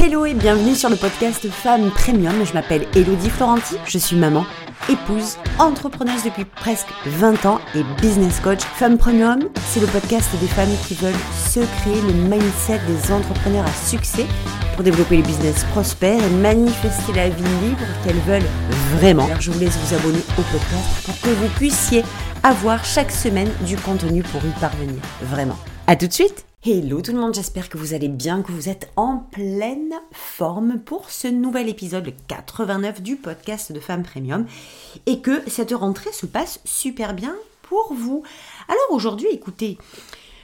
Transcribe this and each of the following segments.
Hello et bienvenue sur le podcast Femme Premium. Je m'appelle Elodie Florenti, je suis maman, épouse, entrepreneuse depuis presque 20 ans et business coach. Femme Premium, c'est le podcast des femmes qui veulent se créer le mindset des entrepreneurs à succès pour développer les business prospères et manifester la vie libre qu'elles veulent vraiment. Je vous laisse vous abonner au podcast pour que vous puissiez avoir chaque semaine du contenu pour y parvenir. Vraiment. À tout de suite Hello tout le monde, j'espère que vous allez bien, que vous êtes en pleine forme pour ce nouvel épisode 89 du podcast de Femmes Premium et que cette rentrée se passe super bien pour vous. Alors aujourd'hui, écoutez,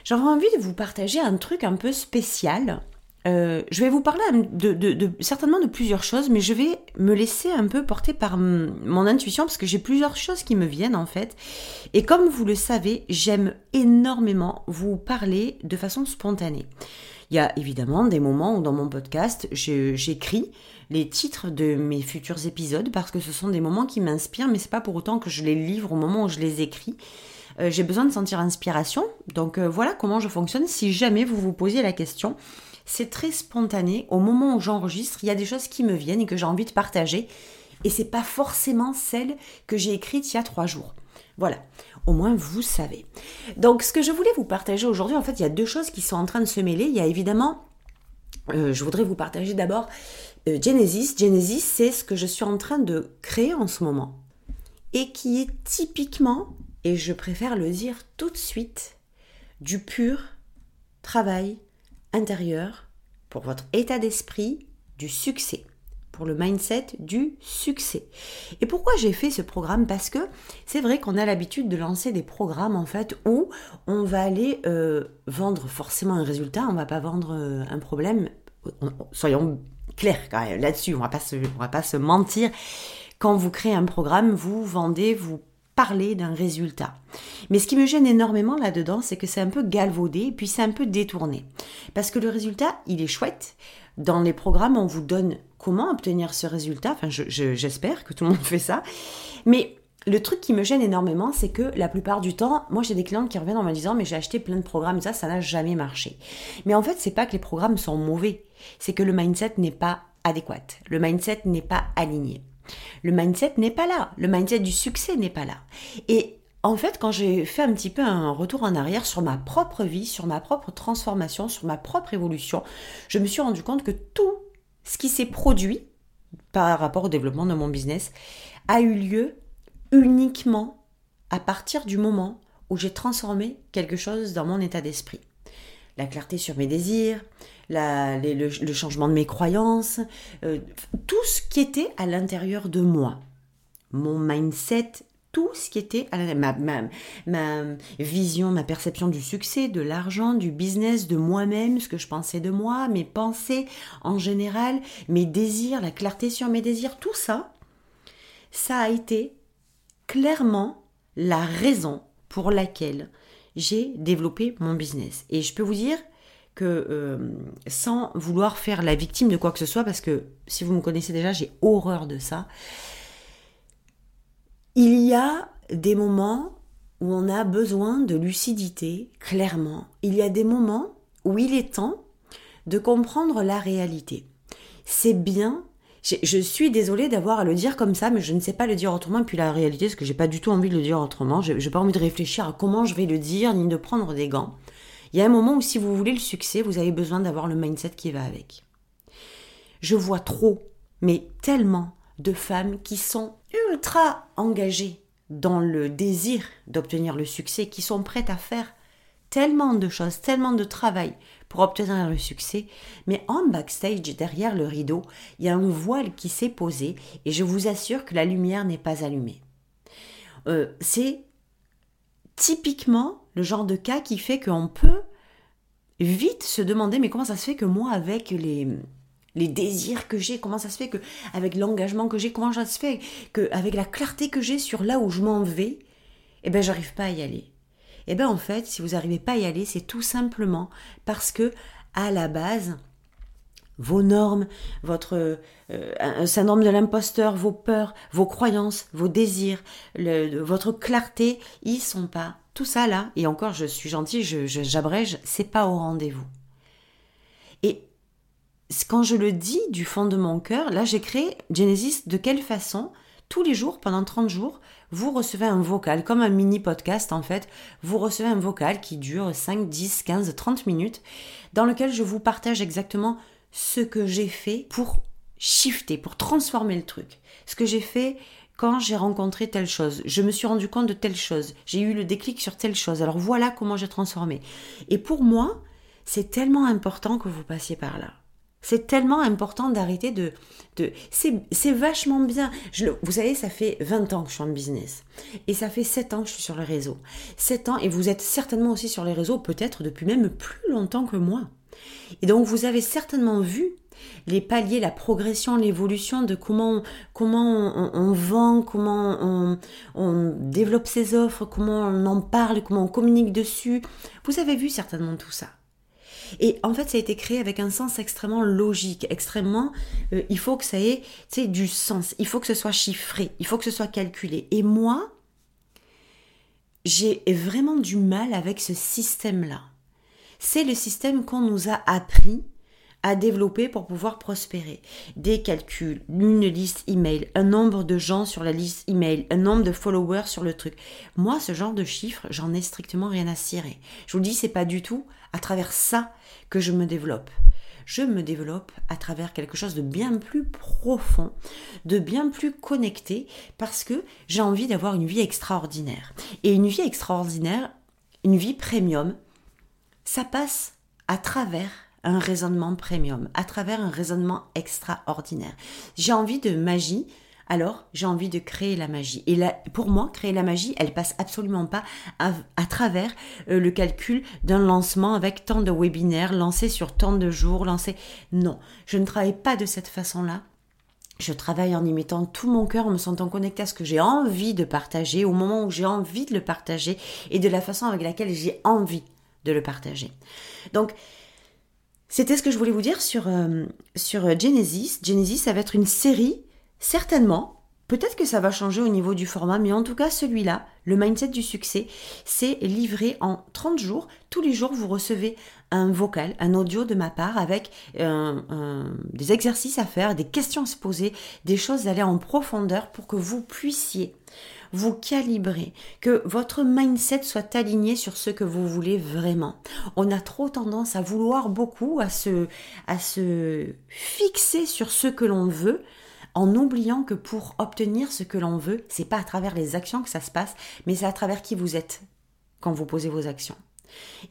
j'avais envie de vous partager un truc un peu spécial euh, je vais vous parler de, certainement de plusieurs choses, mais je vais me laisser un peu porter par mon intuition parce que j'ai plusieurs choses qui me viennent en fait. Et comme vous le savez, j'aime énormément vous parler de façon spontanée. Il y a évidemment des moments où dans mon podcast, j'écris les titres de mes futurs épisodes parce que ce sont des moments qui m'inspirent, mais c'est pas pour autant que je les livre au moment où je les écris. Euh, j'ai besoin de sentir inspiration. Donc euh, voilà comment je fonctionne. Si jamais vous vous posiez la question, c'est très spontané. Au moment où j'enregistre, il y a des choses qui me viennent et que j'ai envie de partager. Et c'est pas forcément celles que j'ai écrites il y a trois jours. Voilà, au moins vous savez. Donc ce que je voulais vous partager aujourd'hui, en fait, il y a deux choses qui sont en train de se mêler. Il y a évidemment, euh, je voudrais vous partager d'abord euh, Genesis. Genesis, c'est ce que je suis en train de créer en ce moment. Et qui est typiquement, et je préfère le dire tout de suite, du pur travail intérieur, pour votre état d'esprit du succès, pour le mindset du succès. Et pourquoi j'ai fait ce programme? Parce que c'est vrai qu'on a l'habitude de lancer des programmes en fait où on va aller euh, vendre forcément un résultat, on va pas vendre euh, un problème. Soyons clairs quand même là-dessus, on va pas on va pas se mentir. Quand vous créez un programme, vous vendez, vous parler d'un résultat. Mais ce qui me gêne énormément là-dedans, c'est que c'est un peu galvaudé et puis c'est un peu détourné. Parce que le résultat, il est chouette. Dans les programmes, on vous donne comment obtenir ce résultat. Enfin, j'espère que tout le monde fait ça. Mais le truc qui me gêne énormément, c'est que la plupart du temps, moi j'ai des clients qui reviennent en me disant mais j'ai acheté plein de programmes, ça, ça n'a jamais marché. Mais en fait, c'est pas que les programmes sont mauvais, c'est que le mindset n'est pas adéquat, le mindset n'est pas aligné. Le mindset n'est pas là. Le mindset du succès n'est pas là. Et en fait, quand j'ai fait un petit peu un retour en arrière sur ma propre vie, sur ma propre transformation, sur ma propre évolution, je me suis rendu compte que tout ce qui s'est produit par rapport au développement de mon business a eu lieu uniquement à partir du moment où j'ai transformé quelque chose dans mon état d'esprit. La clarté sur mes désirs, le, changement de mes croyances, euh, tout ce qui était à l'intérieur de moi. Mon mindset, tout ce qui était à ma, ma, vision, ma perception du succès, de l'argent, du business, de moi-même, ce que je pensais de moi, mes pensées en général, mes désirs, la clarté sur mes désirs, tout ça, ça a été clairement la raison pour laquelle j'ai développé mon business. Et je peux vous dire, que euh, sans vouloir faire la victime de quoi que ce soit, parce que si vous me connaissez déjà, j'ai horreur de ça. Il y a des moments où on a besoin de lucidité, clairement. Il y a des moments où il est temps de comprendre la réalité. C'est bien. Je suis désolée d'avoir à le dire comme ça, mais je ne sais pas le dire autrement. Et puis la réalité, c'est que j'ai pas du tout envie de le dire autrement. Je n'ai pas envie de réfléchir à comment je vais le dire, ni de prendre des gants. Il y a un moment où si vous voulez le succès, vous avez besoin d'avoir le mindset qui va avec. Je vois trop, mais tellement de femmes qui sont ultra engagées dans le désir d'obtenir le succès, qui sont prêtes à faire tellement de choses, tellement de travail pour obtenir le succès, mais en backstage, derrière le rideau, il y a un voile qui s'est posé et je vous assure que la lumière n'est pas allumée. Euh, c'est typiquement le genre de cas qui fait qu'on peut vite se demander mais comment ça se fait que moi avec les les désirs que j'ai, comment ça se fait que avec l'engagement que j'ai, comment ça se fait que avec la clarté que j'ai sur là où je m'en vais, eh ben j'arrive pas à y aller. Eh ben en fait, si vous n'arrivez pas à y aller, c'est tout simplement parce que à la base, vos normes, votre euh, syndrome de l'imposteur, vos peurs, vos croyances, vos désirs, votre clarté, ils sont pas tout ça là, et encore je suis gentille, j'abrège, c'est pas au rendez-vous. Et quand je le dis du fond de mon cœur, là j'ai créé Genesis de quelle façon? Tous les jours, pendant 30 jours, vous recevez un vocal, comme un mini podcast en fait, vous recevez un vocal qui dure 5, 10, 15, 30 minutes, dans lequel je vous partage exactement ce que j'ai fait pour shifter, pour transformer le truc. Ce que j'ai fait quand j'ai rencontré telle chose, je me suis rendu compte de telle chose, j'ai eu le déclic sur telle chose, alors voilà comment j'ai transformé. Et pour moi, c'est tellement important que vous passiez par là. C'est tellement important d'arrêter de... de c'est vachement bien. Je, vous savez, ça fait 20 ans que je suis en business. Et ça fait 7 ans que je suis sur le réseau. 7 ans, et vous êtes certainement aussi sur les réseaux, peut-être depuis même plus longtemps que moi. Et donc, vous avez certainement vu les paliers, la progression, l'évolution de comment, comment on, vend, comment on, développe ses offres, comment on en parle, comment on communique dessus. Vous avez vu certainement tout ça. Et en fait, ça a été créé avec un sens extrêmement logique, extrêmement. Euh, il faut que ça ait du sens, il faut que ce soit chiffré, il faut que ce soit calculé. Et moi, j'ai vraiment du mal avec ce système-là. C'est le système qu'on nous a appris à développer pour pouvoir prospérer. Des calculs, une liste email, un nombre de gens sur la liste email, un nombre de followers sur le truc. Moi, ce genre de chiffres, j'en ai strictement rien à cirer. Je vous dis, c'est pas du tout à travers ça que je me développe. Je me développe à travers quelque chose de bien plus profond, de bien plus connecté, parce que j'ai envie d'avoir une vie extraordinaire. Et une vie extraordinaire, une vie premium, ça passe à travers un raisonnement premium, à travers un raisonnement extraordinaire. J'ai envie de magie, alors j'ai envie de créer la magie. Et pour moi, créer la magie, elle passe absolument pas à, travers euh, le calcul d'un lancement avec tant de webinaires lancés sur tant de jours, lancés. Non, je ne travaille pas de cette façon-là. Je travaille en y mettant tout mon cœur, en me sentant connecté à ce que j'ai envie de partager, au moment où j'ai envie de le partager et de la façon avec laquelle j'ai envie de le partager. Donc, c'était ce que je voulais vous dire sur, euh, sur Genesis. Genesis, ça va être une série, certainement. Peut-être que ça va changer au niveau du format, mais en tout cas, celui-là, le mindset du succès, c'est livré en 30 jours. Tous les jours, vous recevez un vocal, un audio de ma part avec euh, des exercices à faire, des questions à se poser, des choses à aller en profondeur pour que vous puissiez vous calibrer, que votre mindset soit aligné sur ce que vous voulez vraiment. On a trop tendance à vouloir beaucoup, à se, à se fixer sur ce que l'on veut, en oubliant que pour obtenir ce que l'on veut, c'est pas à travers les actions que ça se passe, mais c'est à travers qui vous êtes quand vous posez vos actions.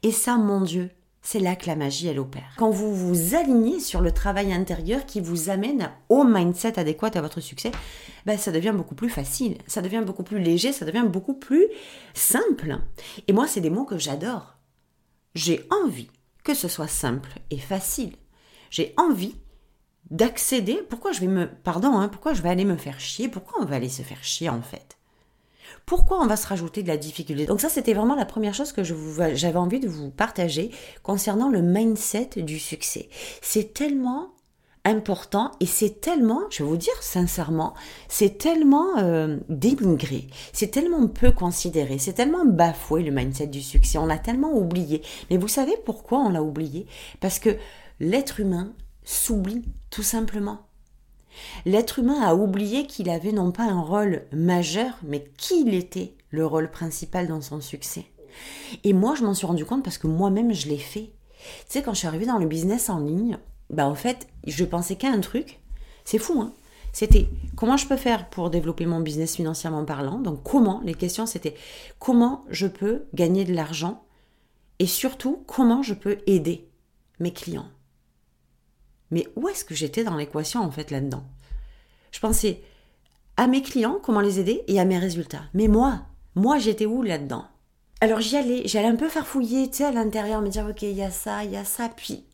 Et ça, mon Dieu, c'est là que la magie, elle opère. Quand vous vous alignez sur le travail intérieur qui vous amène au mindset adéquat à votre succès, ben, ça devient beaucoup plus facile, ça devient beaucoup plus léger, ça devient beaucoup plus simple. Et moi, c'est des mots que j'adore. J'ai envie que ce soit simple et facile. J'ai envie d'accéder. Pourquoi je vais me, pardon, hein, pourquoi je vais aller me faire chier? Pourquoi on va aller se faire chier en fait? Pourquoi on va se rajouter de la difficulté? Donc ça, c'était vraiment la première chose que j'avais envie de vous partager concernant le mindset du succès. C'est tellement important et c'est tellement, je vais vous dire sincèrement, c'est tellement euh, dénigré, c'est tellement peu considéré, c'est tellement bafoué le mindset du succès, on l'a tellement oublié. Mais vous savez pourquoi on l'a oublié? Parce que l'être humain s'oublie tout simplement. L'être humain a oublié qu'il avait non pas un rôle majeur, mais qu'il était le rôle principal dans son succès. Et moi, je m'en suis rendu compte parce que moi-même, je l'ai fait. Tu sais, quand je suis arrivée dans le business en ligne, bah en fait, je pensais qu'à un truc. C'est fou, hein C'était comment je peux faire pour développer mon business financièrement parlant? Donc comment? Les questions, c'était comment je peux gagner de l'argent? Et surtout comment je peux aider mes clients? Mais où est-ce que j'étais dans l'équation en fait là-dedans? Je pensais à mes clients, comment les aider et à mes résultats. Mais moi, moi j'étais où là-dedans? Alors j'y allais, j'allais un peu farfouiller, tu sais, à l'intérieur, me dire ok, il y a ça, il y a ça, puis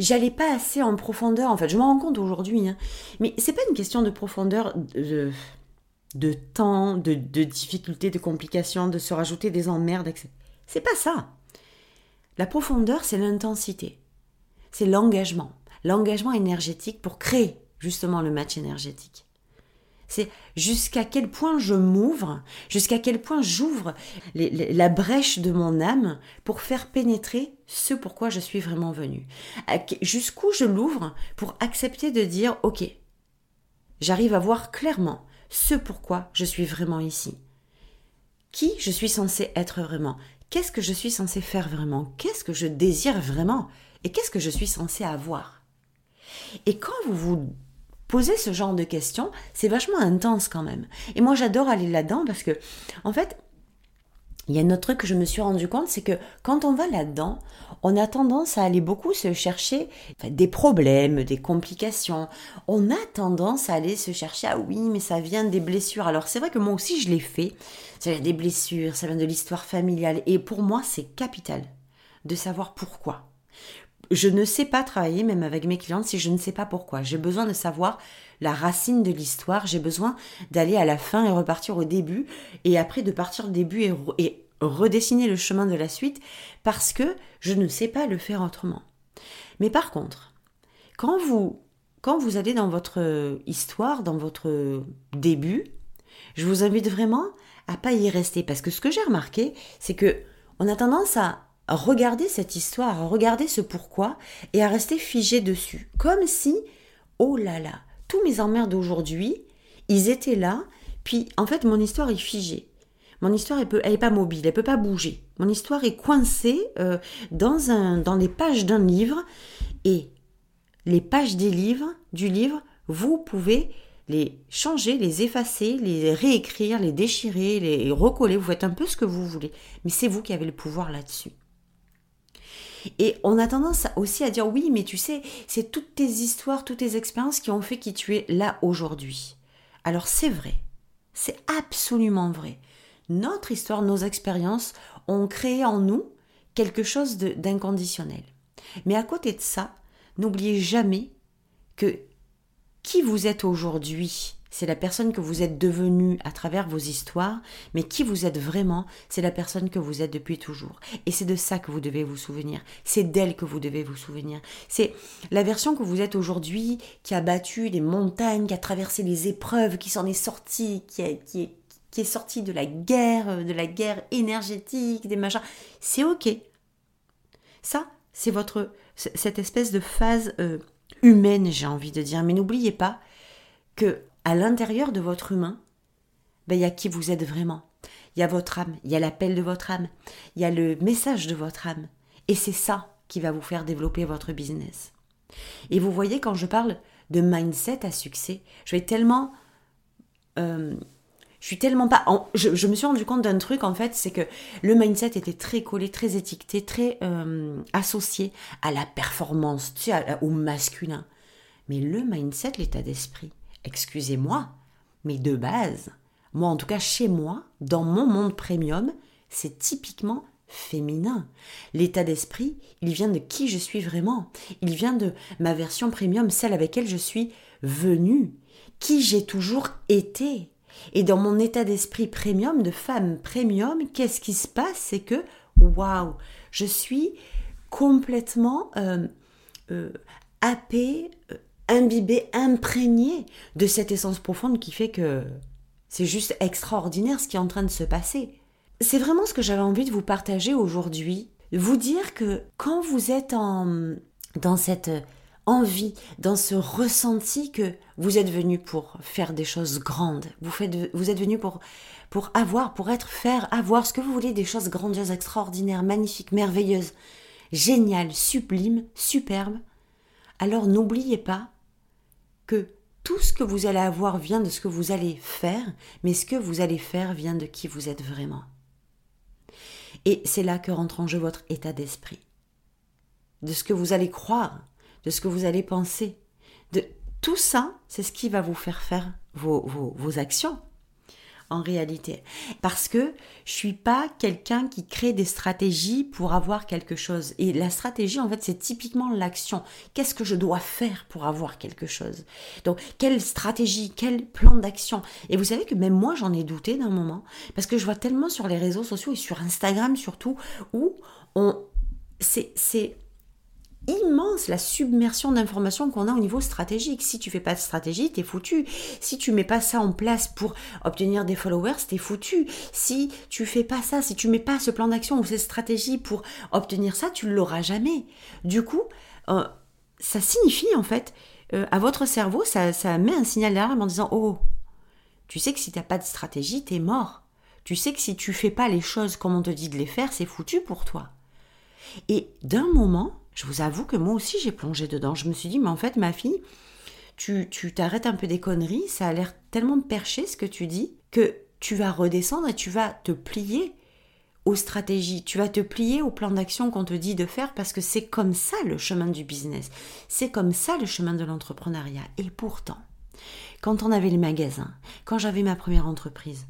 j'allais pas assez en profondeur en fait. Je m'en rends compte aujourd'hui, hein. mais c'est pas une question de profondeur de, temps, de, de difficulté, de complications, de se rajouter des emmerdes, etc. C'est pas ça. La profondeur, c'est l'intensité, c'est l'engagement l'engagement énergétique pour créer justement le match énergétique. C'est jusqu'à quel point je m'ouvre, jusqu'à quel point j'ouvre la brèche de mon âme pour faire pénétrer ce pourquoi je suis vraiment venue. Jusqu'où je l'ouvre pour accepter de dire ok, j'arrive à voir clairement ce pourquoi je suis vraiment ici. Qui je suis censé être vraiment? Qu'est-ce que je suis censé faire vraiment? Qu'est-ce que je désire vraiment? Et qu'est-ce que je suis censé avoir Et quand vous vous poser ce genre de questions, c'est vachement intense quand même. Et moi, j'adore aller là-dedans parce que, en fait, il y a un autre truc que je me suis rendu compte, c'est que quand on va là-dedans, on a tendance à aller beaucoup se chercher des problèmes, des complications. On a tendance à aller se chercher, ah oui, mais ça vient des blessures. Alors c'est vrai que moi aussi je l'ai fait. Ça vient des blessures, ça vient de l'histoire familiale. Et pour moi, c'est capital de savoir pourquoi je ne sais pas travailler, même avec mes clientes, si je ne sais pas pourquoi. J'ai besoin de savoir la racine de l'histoire. J'ai besoin d'aller à la fin et repartir au début, et après de partir au début et, redessiner le chemin de la suite, parce que je ne sais pas le faire autrement. Mais par contre, quand vous, quand vous allez dans votre histoire, dans votre début, je vous invite vraiment à pas y rester, parce que ce que j'ai remarqué, c'est que on a tendance à regarder cette histoire, à regarder ce pourquoi et à rester figé dessus. Comme si, oh là là, tous mes emmerdes d'aujourd'hui, ils étaient là, puis en fait mon histoire est figée. Mon histoire elle, peut, elle est pas mobile, elle peut pas bouger. Mon histoire est coincée euh, dans, un, dans les pages d'un livre et les pages des livres, du livre, vous pouvez les changer, les effacer, les réécrire, les déchirer, les recoller. Vous faites un peu ce que vous voulez, mais c'est vous qui avez le pouvoir là-dessus. Et on a tendance aussi à dire oui, mais tu sais, c'est toutes tes histoires, toutes tes expériences qui ont fait qui tu es là aujourd'hui. Alors c'est vrai, c'est absolument vrai. Notre histoire, nos expériences ont créé en nous quelque chose d'inconditionnel. Mais à côté de ça, n'oubliez jamais que qui vous êtes aujourd'hui c'est la personne que vous êtes devenue à travers vos histoires, mais qui vous êtes vraiment, c'est la personne que vous êtes depuis toujours. Et c'est de ça que vous devez vous souvenir. C'est d'elle que vous devez vous souvenir. C'est la version que vous êtes aujourd'hui, qui a battu les montagnes, qui a traversé les épreuves, qui s'en est sortie, qui est, qui est, sortie de la guerre, de la guerre énergétique, des machins. C'est ok. Ça, c'est votre cette espèce de phase euh, humaine, j'ai envie de dire. Mais n'oubliez pas que à l'intérieur de votre humain, ben, il y a qui vous êtes vraiment. Il y a votre âme, il y a l'appel de votre âme, il y a le message de votre âme. Et c'est ça qui va vous faire développer votre business. Et vous voyez, quand je parle de mindset à succès, je vais tellement... Euh, je suis tellement pas... je, me suis rendu compte d'un truc, en fait, c'est que le mindset était très collé, très étiqueté, très euh, associé à la performance, tu sais, au masculin. Mais le mindset, l'état d'esprit, excusez-moi, mais de base, moi en tout cas chez moi, dans mon monde premium, c'est typiquement féminin. L'état d'esprit, il vient de qui je suis vraiment. Il vient de ma version premium, celle avec laquelle je suis venue, qui j'ai toujours été. Et dans mon état d'esprit premium, de femme premium, qu'est-ce qui se passe? C'est que, waouh, je suis complètement euh, euh, happée, euh, imbibé, imprégné de cette essence profonde qui fait que c'est juste extraordinaire ce qui est en train de se passer. C'est vraiment ce que j'avais envie de vous partager aujourd'hui. Vous dire que quand vous êtes en, dans cette envie, dans ce ressenti que vous êtes venu pour faire des choses grandes, vous, faites, vous êtes venu pour, pour avoir, pour être, faire, avoir ce que vous voulez, des choses grandioses, extraordinaires, magnifiques, merveilleuses, géniales, sublimes, superbes, alors n'oubliez pas que tout ce que vous allez avoir vient de ce que vous allez faire, mais ce que vous allez faire vient de qui vous êtes vraiment. Et c'est là que rentre en jeu votre état d'esprit, de ce que vous allez croire, de ce que vous allez penser. De tout ça, c'est ce qui va vous faire faire vos, vos, vos actions réalité. Parce que je suis pas quelqu'un qui crée des stratégies pour avoir quelque chose. Et la stratégie, en fait, c'est typiquement l'action. Qu'est-ce que je dois faire pour avoir quelque chose? Donc, quelle stratégie, quel plan d'action? Et vous savez que même moi, j'en ai douté d'un moment. Parce que je vois tellement sur les réseaux sociaux et sur Instagram surtout, où on... C'est immense la submersion d'informations qu'on a au niveau stratégique. Si tu fais pas de stratégie, t'es foutu. Si tu mets pas ça en place pour obtenir des followers, t'es foutu. Si tu fais pas ça, si tu mets pas ce plan d'action ou cette stratégie pour obtenir ça, tu l'auras jamais. Du coup, euh, ça signifie en fait euh, à votre cerveau, ça, ça met un signal d'alarme en disant oh, tu sais que si t'as pas de stratégie, t'es mort. Tu sais que si tu fais pas les choses comme on te dit de les faire, c'est foutu pour toi. Et d'un moment, je vous avoue que moi aussi j'ai plongé dedans. Je me suis dit, mais en fait, ma fille, tu t'arrêtes un peu des conneries, ça a l'air tellement perché ce que tu dis, que tu vas redescendre et tu vas te plier aux stratégies, tu vas te plier au plan d'action qu'on te dit de faire parce que c'est comme ça le chemin du business, c'est comme ça le chemin de l'entrepreneuriat. Et pourtant, quand on avait les magasins, quand j'avais ma première entreprise,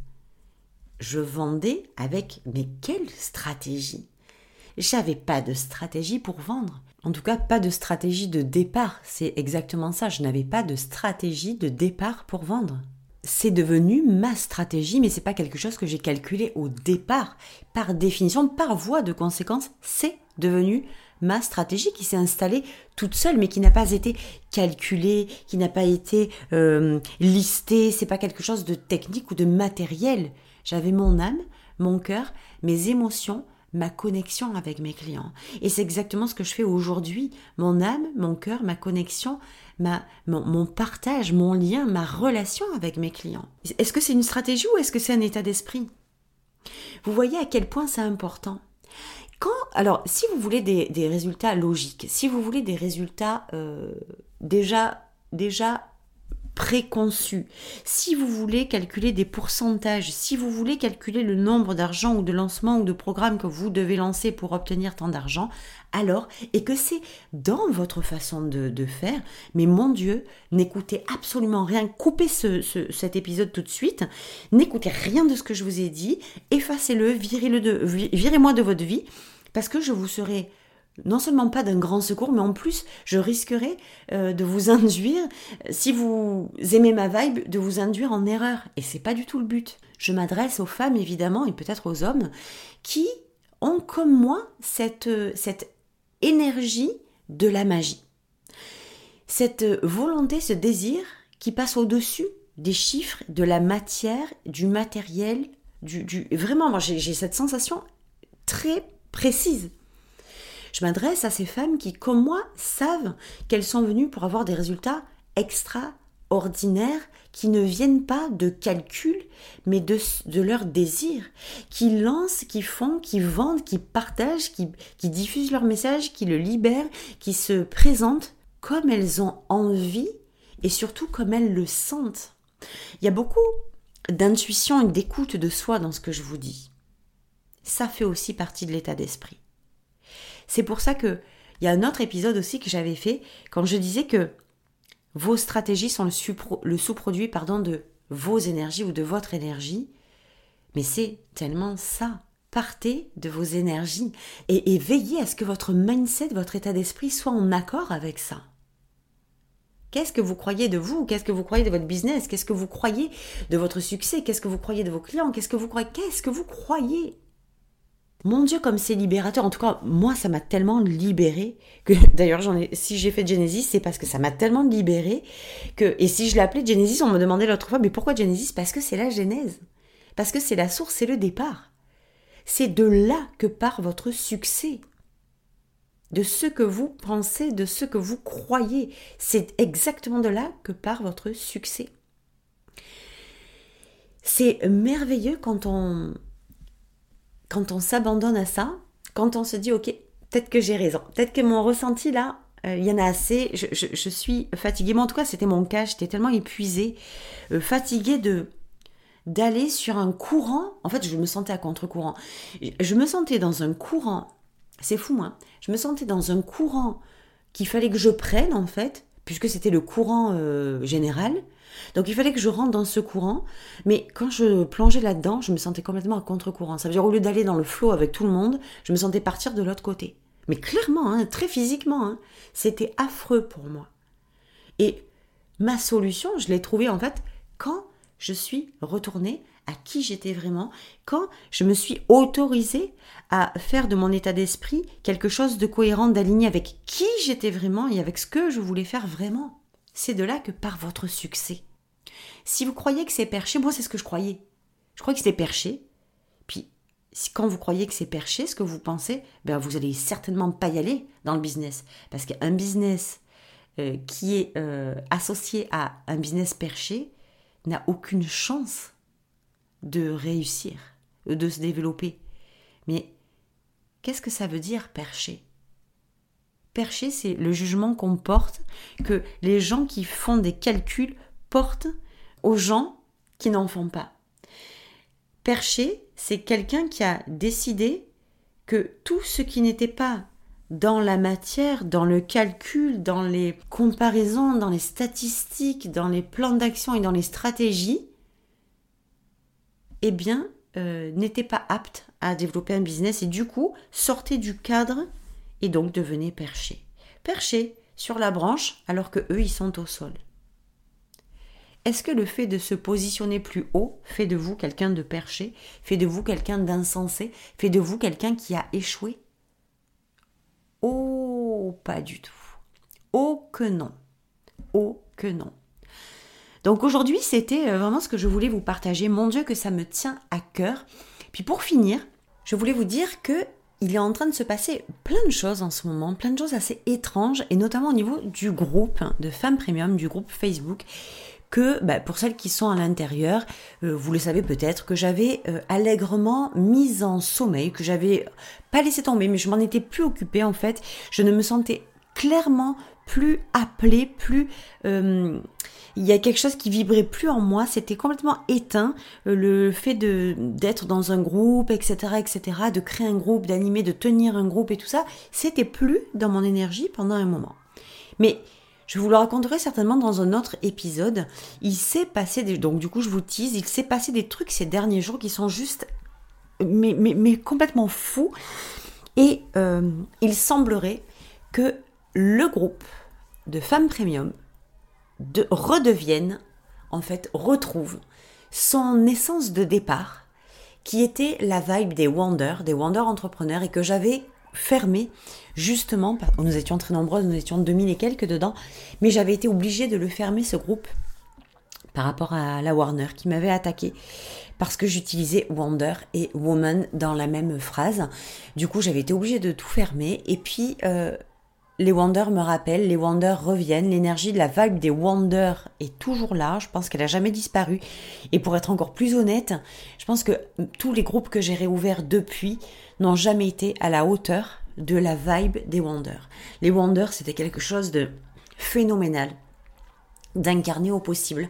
je vendais avec mais quelle stratégie j'avais pas de stratégie pour vendre. En tout cas, pas de stratégie de départ. C'est exactement ça. Je n'avais pas de stratégie de départ pour vendre. C'est devenu ma stratégie, mais c'est pas quelque chose que j'ai calculé au départ. Par définition, par voie de conséquence, c'est devenu ma stratégie qui s'est installée toute seule, mais qui n'a pas été calculée, qui n'a pas été euh, listée. C'est pas quelque chose de technique ou de matériel. J'avais mon âme, mon cœur, mes émotions, ma connexion avec mes clients. Et c'est exactement ce que je fais aujourd'hui. Mon âme, mon cœur, ma connexion, ma, mon, partage, mon lien, ma relation avec mes clients. Est-ce que c'est une stratégie ou est-ce que c'est un état d'esprit? Vous voyez à quel point c'est important. Quand, alors, si vous voulez des, résultats logiques, si vous voulez des résultats euh, déjà, déjà préconçu. Si vous voulez calculer des pourcentages, si vous voulez calculer le nombre d'argent ou de lancements ou de programmes que vous devez lancer pour obtenir tant d'argent, alors, et que c'est dans votre façon de, faire, mais mon Dieu, n'écoutez absolument rien, coupez cet épisode tout de suite, n'écoutez rien de ce que je vous ai dit, effacez-le, virez-le de, virez-moi de votre vie, parce que je vous serai non seulement pas d'un grand secours, mais en plus, je risquerais euh, de vous induire, si vous aimez ma vibe, de vous induire en erreur. Et c'est pas du tout le but. Je m'adresse aux femmes, évidemment, et peut-être aux hommes, qui ont comme moi cette, cette énergie de la magie. Cette volonté, ce désir qui passe au-dessus des chiffres, de la matière, du matériel, du, du... vraiment, moi j'ai cette sensation très précise je m'adresse à ces femmes qui, comme moi, savent qu'elles sont venues pour avoir des résultats extraordinaires qui ne viennent pas de calcul, mais de, de leur désir, qui lancent, qui font, qui vendent, qui partagent, qui, qui diffusent leur message, qui le libèrent, qui se présentent comme elles ont envie et surtout comme elles le sentent. Il y a beaucoup d'intuition et d'écoute de soi dans ce que je vous dis. Ça fait aussi partie de l'état d'esprit. C'est pour ça que il y a un autre épisode aussi que j'avais fait quand je disais que vos stratégies sont le, sous-produit pardon, de vos énergies ou de votre énergie. Mais c'est tellement ça. Partez de vos énergies et, veillez à ce que votre mindset, votre état d'esprit soit en accord avec ça. Qu'est-ce que vous croyez de vous? Qu'est-ce que vous croyez de votre business? Qu'est-ce que vous croyez de votre succès? Qu'est-ce que vous croyez de vos clients? Qu'est-ce que vous croyez? Qu'est-ce que vous croyez? Mon Dieu, comme c'est libérateur. En tout cas, moi, ça m'a tellement libéré que, d'ailleurs, si j'ai fait Genesis, c'est parce que ça m'a tellement libéré que, et si je l'appelais Genesis, on me demandait l'autre fois, mais pourquoi Genesis? Parce que c'est la genèse. Parce que c'est la source, c'est le départ. C'est de là que part votre succès. De ce que vous pensez, de ce que vous croyez. C'est exactement de là que part votre succès. C'est merveilleux quand on, quand on s'abandonne à ça, quand on se dit, ok, peut-être que j'ai raison, peut-être que mon ressenti là, euh, il y en a assez, je, suis fatiguée, mais en tout cas c'était mon cas, j'étais tellement épuisée, euh, fatiguée de d'aller sur un courant, en fait je me sentais à contre-courant, je me sentais dans un courant, c'est fou hein, je me sentais dans un courant qu'il fallait que je prenne en fait, puisque c'était le courant euh, général, donc il fallait que je rentre dans ce courant, mais quand je plongeais là-dedans, je me sentais complètement à contre-courant. Ça veut dire au lieu d'aller dans le flot avec tout le monde, je me sentais partir de l'autre côté. Mais clairement, hein, très physiquement, hein, c'était affreux pour moi. Et ma solution, je l'ai trouvée en fait quand je suis retournée à qui j'étais vraiment, quand je me suis autorisée à faire de mon état d'esprit quelque chose de cohérent, d'aligné avec qui j'étais vraiment et avec ce que je voulais faire vraiment. C'est de là que part votre succès. Si vous croyez que c'est perché, moi c'est ce que je croyais. Je croyais que c'était perché. Puis quand vous croyez que c'est perché, ce que vous pensez, ben vous allez certainement pas y aller dans le business. Parce qu'un business euh, qui est euh, associé à un business perché n'a aucune chance de réussir, de se développer. Mais qu'est-ce que ça veut dire perché? Perché, c'est le jugement qu'on porte, que les gens qui font des calculs portent aux gens qui n'en font pas. Perché, c'est quelqu'un qui a décidé que tout ce qui n'était pas dans la matière, dans le calcul, dans les comparaisons, dans les statistiques, dans les plans d'action et dans les stratégies, eh bien, euh, n'était pas apte à développer un business et du coup sortait du cadre et donc devenait perché. Perché sur la branche alors que eux ils sont au sol. Est-ce que le fait de se positionner plus haut fait de vous quelqu'un de perché, fait de vous quelqu'un d'insensé, fait de vous quelqu'un qui a échoué? Oh, pas du tout. Oh que non. Oh que non. Donc aujourd'hui, c'était euh, vraiment ce que je voulais vous partager. Mon Dieu, que ça me tient à cœur. Puis pour finir, je voulais vous dire que il est en train de se passer plein de choses en ce moment, plein de choses assez étranges, et notamment au niveau du groupe de femmes premium, du groupe Facebook que bah, pour celles qui sont à l'intérieur, euh, vous le savez peut-être, que j'avais euh, allègrement mise en sommeil, que j'avais pas laissé tomber, mais je m'en étais plus occupée en fait. Je ne me sentais clairement plus appelée, plus... Euh, il y a quelque chose qui vibrait plus en moi, c'était complètement éteint, le fait de d'être dans un groupe, etc., etc., de créer un groupe, d'animer, de tenir un groupe et tout ça, c'était plus dans mon énergie pendant un moment. Mais je vous le raconterai certainement dans un autre épisode. Il s'est passé des... Donc du coup, je vous tease, il s'est passé des trucs ces derniers jours qui sont juste... Mais, mais, complètement fous. Et euh, il semblerait que le groupe de femmes premium de, redevienne, en fait, retrouve son essence de départ, qui était la vibe des Wonder, des Wonder entrepreneurs, et que j'avais fermé, justement, nous étions très nombreuses, nous étions 2000 et quelques dedans, mais j'avais été obligée de le fermer, ce groupe, par rapport à la Warner qui m'avait attaqué parce que j'utilisais Wonder et Woman dans la même phrase. Du coup, j'avais été obligée de tout fermer. Et puis, euh, les Wonder me rappellent, les Wonder reviennent, l'énergie de la vague des Wonder est toujours là, je pense qu'elle a jamais disparu. Et pour être encore plus honnête, je pense que tous les groupes que j'ai réouverts depuis n'ont jamais été à la hauteur de la vibe des Wonder. Les Wonder, c'était quelque chose de phénoménal d'incarner au possible,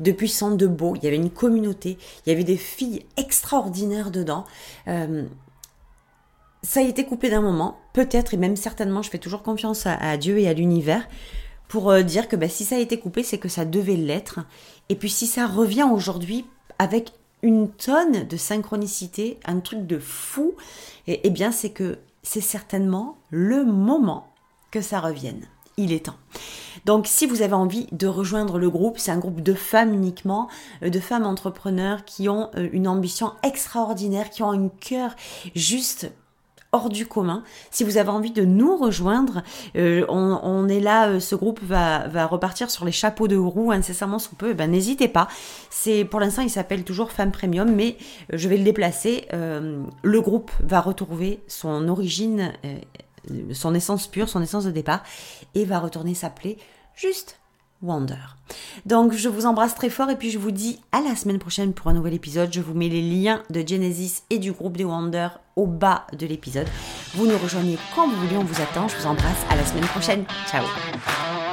de puissant, de beau. Il y avait une communauté, il y avait des filles extraordinaires dedans. Euh, ça a été coupé d'un moment, peut-être et même certainement, je fais toujours confiance à, Dieu et à l'univers pour euh, dire que bah, si ça a été coupé, c'est que ça devait l'être. Et puis si ça revient aujourd'hui avec une tonne de synchronicité, un truc de fou, et, eh bien c'est que c'est certainement le moment que ça revienne. Il est temps. Donc si vous avez envie de rejoindre le groupe, c'est un groupe de femmes uniquement, euh, de femmes entrepreneurs qui ont euh, une ambition extraordinaire, qui ont un cœur juste hors du commun. Si vous avez envie de nous rejoindre, euh, on, est là, euh, ce groupe va, repartir sur les chapeaux de roue incessamment sous peu. Eh ben n'hésitez pas. C'est pour l'instant il s'appelle toujours Femme Premium, mais euh, je vais le déplacer. le groupe va retrouver son origine, son essence pure, son essence de départ, et va retourner s'appeler juste Wonder. Donc je vous embrasse très fort et puis je vous dis à la semaine prochaine pour un nouvel épisode. Je vous mets les liens de Genesis et du groupe des Wonder au bas de l'épisode. Vous nous rejoignez quand vous voulez, on vous attend. Je vous embrasse à la semaine prochaine. Ciao